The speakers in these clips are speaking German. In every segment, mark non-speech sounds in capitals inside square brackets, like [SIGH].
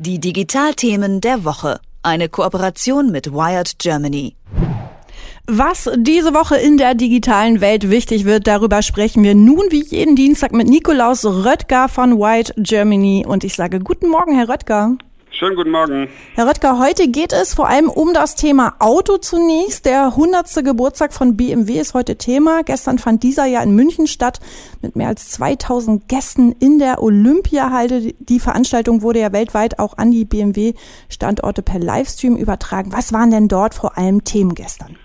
Die Digitalthemen der Woche. Eine Kooperation mit Wired Germany. Was diese Woche in der digitalen Welt wichtig wird, darüber sprechen wir nun wie jeden Dienstag mit Nikolaus Röttger von Wired Germany. Und ich sage guten Morgen, Herr Röttger. Schönen guten Morgen. Herr Röttger, heute geht es vor allem um das Thema Auto zunächst. Der 100. Geburtstag von BMW ist heute Thema. Gestern fand dieser ja in München statt mit mehr als 2000 Gästen in der Olympiahalle. Die Veranstaltung wurde ja weltweit auch an die BMW-Standorte per Livestream übertragen. Was waren denn dort vor allem Themen gestern?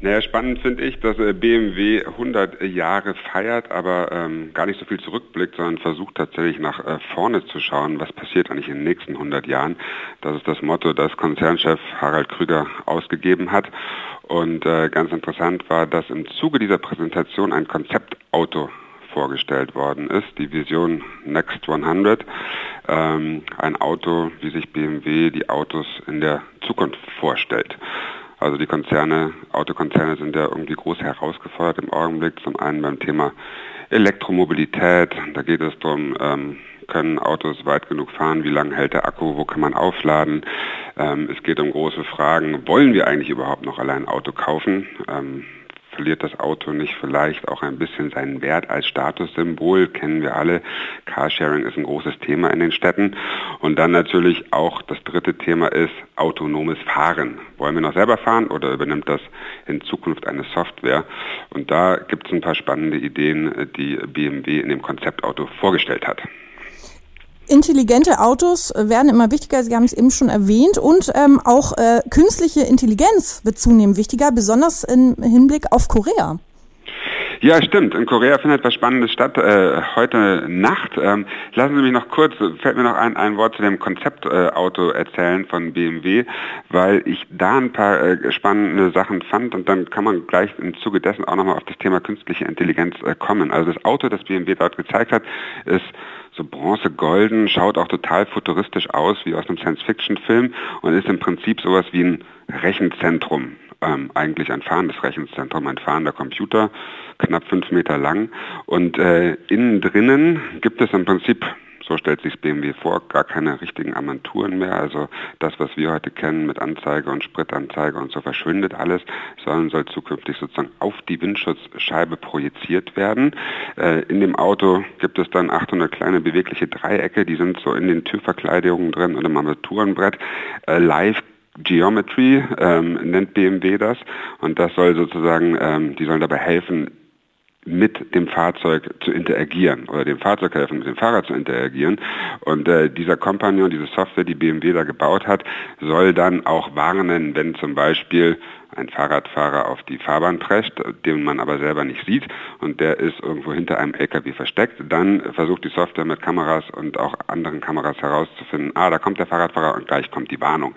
Naja, spannend finde ich, dass äh, BMW 100 Jahre feiert, aber ähm, gar nicht so viel zurückblickt, sondern versucht tatsächlich nach äh, vorne zu schauen, was passiert eigentlich in den nächsten 100 Jahren. Das ist das Motto, das Konzernchef Harald Krüger ausgegeben hat. Und äh, ganz interessant war, dass im Zuge dieser Präsentation ein Konzeptauto vorgestellt worden ist, die Vision Next 100, ähm, ein Auto, wie sich BMW die Autos in der Zukunft vorstellt. Also die Konzerne, Autokonzerne sind ja irgendwie groß herausgefordert im Augenblick. Zum einen beim Thema Elektromobilität. Da geht es darum, ähm, können Autos weit genug fahren, wie lange hält der Akku, wo kann man aufladen. Ähm, es geht um große Fragen, wollen wir eigentlich überhaupt noch allein ein Auto kaufen? Ähm, verliert das Auto nicht vielleicht auch ein bisschen seinen Wert als Statussymbol, kennen wir alle. Carsharing ist ein großes Thema in den Städten. Und dann natürlich auch das dritte Thema ist autonomes Fahren. Wollen wir noch selber fahren oder übernimmt das in Zukunft eine Software? Und da gibt es ein paar spannende Ideen, die BMW in dem Konzeptauto vorgestellt hat. Intelligente Autos werden immer wichtiger, Sie haben es eben schon erwähnt, und ähm, auch äh, künstliche Intelligenz wird zunehmend wichtiger, besonders im Hinblick auf Korea. Ja, stimmt. In Korea findet was Spannendes statt. Äh, heute Nacht. Ähm, lassen Sie mich noch kurz, fällt mir noch ein, ein Wort zu dem Konzeptauto äh, erzählen von BMW, weil ich da ein paar äh, spannende Sachen fand und dann kann man gleich im Zuge dessen auch nochmal auf das Thema künstliche Intelligenz äh, kommen. Also das Auto, das BMW dort gezeigt hat, ist so bronze-golden, schaut auch total futuristisch aus, wie aus einem Science-Fiction-Film und ist im Prinzip sowas wie ein Rechenzentrum. Ähm, eigentlich ein fahrendes Rechenzentrum, ein fahrender Computer, knapp fünf Meter lang. Und äh, innen drinnen gibt es im Prinzip so stellt sich BMW vor, gar keine richtigen Armaturen mehr. Also das, was wir heute kennen mit Anzeige und Spritanzeige und so verschwindet alles, sondern soll zukünftig sozusagen auf die Windschutzscheibe projiziert werden. Äh, in dem Auto gibt es dann 800 kleine bewegliche Dreiecke, die sind so in den Türverkleidungen drin und im Armaturenbrett. Äh, live Geometry ähm, nennt BMW das und das soll sozusagen, ähm, die sollen dabei helfen, mit dem Fahrzeug zu interagieren oder dem Fahrzeug helfen, mit dem Fahrrad zu interagieren. Und äh, dieser Companion, diese Software, die BMW da gebaut hat, soll dann auch warnen, wenn zum Beispiel ein Fahrradfahrer auf die Fahrbahn prescht, den man aber selber nicht sieht und der ist irgendwo hinter einem LKW versteckt, dann versucht die Software mit Kameras und auch anderen Kameras herauszufinden, ah, da kommt der Fahrradfahrer und gleich kommt die Warnung.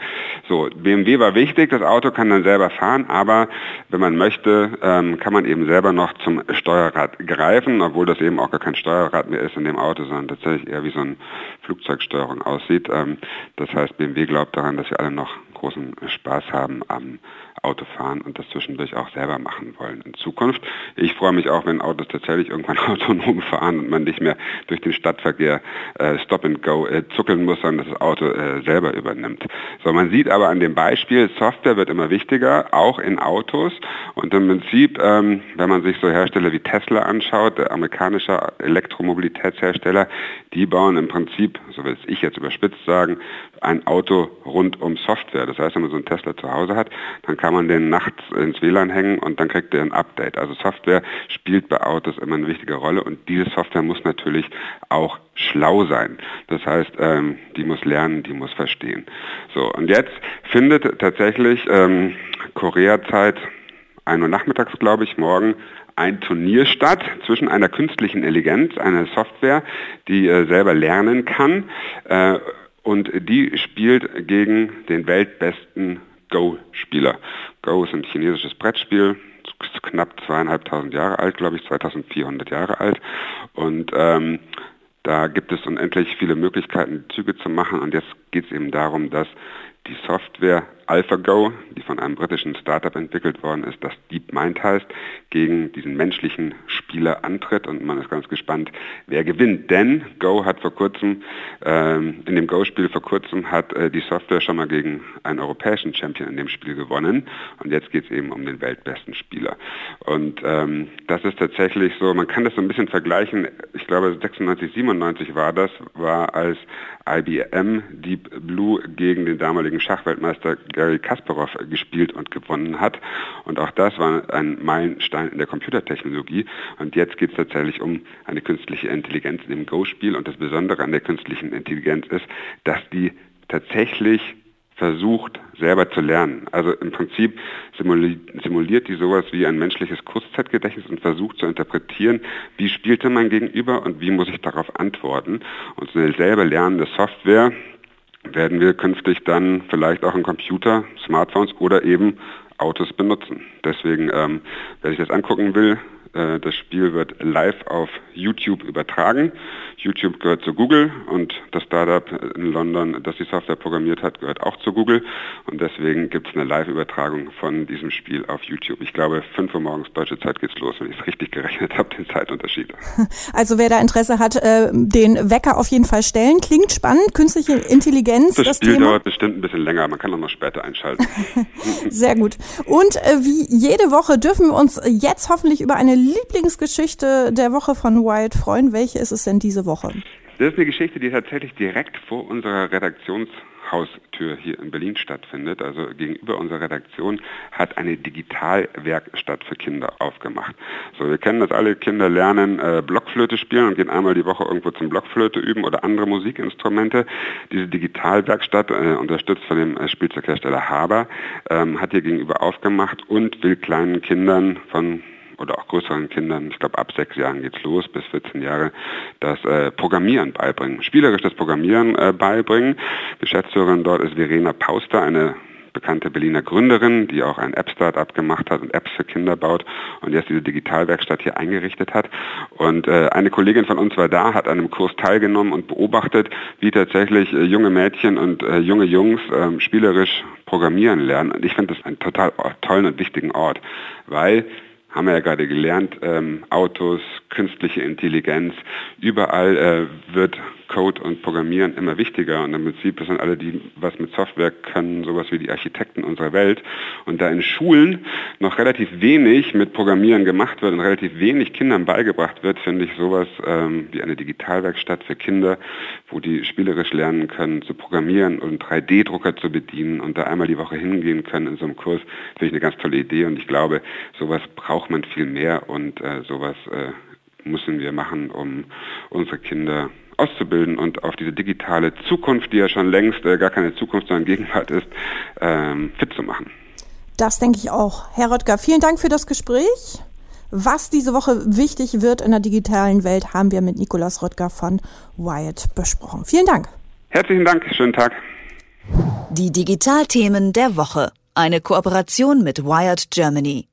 So, BMW war wichtig, das Auto kann dann selber fahren, aber wenn man möchte, ähm, kann man eben selber noch zum Steuerrad greifen, obwohl das eben auch gar kein Steuerrad mehr ist in dem Auto, sondern tatsächlich eher wie so eine Flugzeugsteuerung aussieht. Ähm, das heißt, BMW glaubt daran, dass wir alle noch großen Spaß haben am Autofahren und das zwischendurch auch selber machen wollen in Zukunft. Ich freue mich auch, wenn Autos tatsächlich irgendwann [LAUGHS] autonom fahren und man nicht mehr durch den Stadtverkehr äh, Stop and Go äh, zuckeln muss, sondern das Auto äh, selber übernimmt. So, man sieht aber an dem Beispiel, Software wird immer wichtiger, auch in Autos und im Prinzip, ähm, wenn man sich so Hersteller wie Tesla anschaut, der amerikanische Elektromobilitätshersteller, die bauen im Prinzip, so will ich jetzt überspitzt sagen, ein Auto rund um Software. Das heißt, wenn man so einen Tesla zu Hause hat, dann kann man den nachts ins WLAN hängen und dann kriegt er ein Update. Also Software spielt bei Autos immer eine wichtige Rolle und diese Software muss natürlich auch schlau sein. Das heißt, ähm, die muss lernen, die muss verstehen. So, und jetzt findet tatsächlich ähm, Koreazeit 1 Uhr nachmittags, glaube ich, morgen ein Turnier statt zwischen einer künstlichen Intelligenz, einer Software, die äh, selber lernen kann, äh, und die spielt gegen den weltbesten Go-Spieler. Go ist ein chinesisches Brettspiel, knapp zweieinhalbtausend Jahre alt, glaube ich, 2400 Jahre alt. Und ähm, da gibt es unendlich viele Möglichkeiten, Züge zu machen. Und jetzt geht es eben darum, dass die Software AlphaGo, die von einem britischen Startup entwickelt worden ist, das DeepMind heißt, gegen diesen menschlichen Spieler antritt und man ist ganz gespannt, wer gewinnt. Denn Go hat vor kurzem, ähm, in dem Go-Spiel vor kurzem hat äh, die Software schon mal gegen einen europäischen Champion in dem Spiel gewonnen und jetzt geht es eben um den weltbesten Spieler. Und ähm, das ist tatsächlich so, man kann das so ein bisschen vergleichen, ich glaube 96, 97 war das, war als IBM Deep Blue gegen den damaligen Schachweltmeister Gary Kasparov gespielt und gewonnen hat. Und auch das war ein Meilenstein in der Computertechnologie. Und jetzt geht es tatsächlich um eine künstliche Intelligenz in dem Go-Spiel. Und das Besondere an der künstlichen Intelligenz ist, dass die tatsächlich versucht, selber zu lernen. Also im Prinzip simuliert die sowas wie ein menschliches Kurzzeitgedächtnis und versucht zu interpretieren, wie spielte mein Gegenüber und wie muss ich darauf antworten. Und so eine selber lernende Software werden wir künftig dann vielleicht auch im Computer, Smartphones oder eben Autos benutzen. Deswegen, ähm, wer sich das angucken will, äh, das Spiel wird live auf YouTube übertragen. YouTube gehört zu Google und das Startup in London, das die Software programmiert hat, gehört auch zu Google. Und deswegen gibt es eine Live-Übertragung von diesem Spiel auf YouTube. Ich glaube, 5 Uhr morgens deutsche Zeit geht's los, wenn ich es richtig gerechnet habe, den Zeitunterschied. [LAUGHS] Also wer da Interesse hat, äh, den Wecker auf jeden Fall stellen. Klingt spannend. Künstliche Intelligenz. Das, das Spiel Thema. dauert bestimmt ein bisschen länger. Man kann auch noch später einschalten. [LAUGHS] Sehr gut. Und äh, wie jede Woche dürfen wir uns jetzt hoffentlich über eine Lieblingsgeschichte der Woche von Wild freuen. Welche ist es denn diese Woche? Das ist eine Geschichte, die tatsächlich direkt vor unserer Redaktionshaustür hier in Berlin stattfindet. Also gegenüber unserer Redaktion hat eine Digitalwerkstatt für Kinder aufgemacht. So, wir kennen das alle, Kinder lernen äh, Blockflöte spielen und gehen einmal die Woche irgendwo zum Blockflöte üben oder andere Musikinstrumente. Diese Digitalwerkstatt, äh, unterstützt von dem äh, Spielzeughersteller Haber, ähm, hat hier gegenüber aufgemacht und will kleinen Kindern von oder auch größeren Kindern, ich glaube ab sechs Jahren geht's los, bis 14 Jahre, das äh, Programmieren beibringen, spielerisch das Programmieren äh, beibringen. Geschäftsführerin dort ist Verena Pauster, eine bekannte Berliner Gründerin, die auch ein App-Startup gemacht hat und Apps für Kinder baut und jetzt diese Digitalwerkstatt hier eingerichtet hat. Und äh, eine Kollegin von uns war da, hat an einem Kurs teilgenommen und beobachtet, wie tatsächlich äh, junge Mädchen und äh, junge Jungs äh, spielerisch programmieren lernen. Und ich finde das einen total tollen und wichtigen Ort, weil haben wir ja gerade gelernt, ähm, Autos, künstliche Intelligenz, überall äh, wird Code und Programmieren immer wichtiger und im Prinzip sind alle, die was mit Software können, sowas wie die Architekten unserer Welt. Und da in Schulen noch relativ wenig mit Programmieren gemacht wird und relativ wenig Kindern beigebracht wird, finde ich sowas ähm, wie eine Digitalwerkstatt für Kinder, wo die spielerisch lernen können zu programmieren und 3D-Drucker zu bedienen und da einmal die Woche hingehen können in so einem Kurs, finde ich eine ganz tolle Idee und ich glaube, sowas braucht man viel mehr und äh, sowas äh, müssen wir machen, um unsere Kinder auszubilden und auf diese digitale Zukunft, die ja schon längst äh, gar keine Zukunft, sondern Gegenwart ist, ähm, fit zu machen. Das denke ich auch. Herr Röttger, vielen Dank für das Gespräch. Was diese Woche wichtig wird in der digitalen Welt, haben wir mit Nikolas Röttger von Wyatt besprochen. Vielen Dank. Herzlichen Dank, schönen Tag. Die Digitalthemen der Woche. Eine Kooperation mit Wired Germany.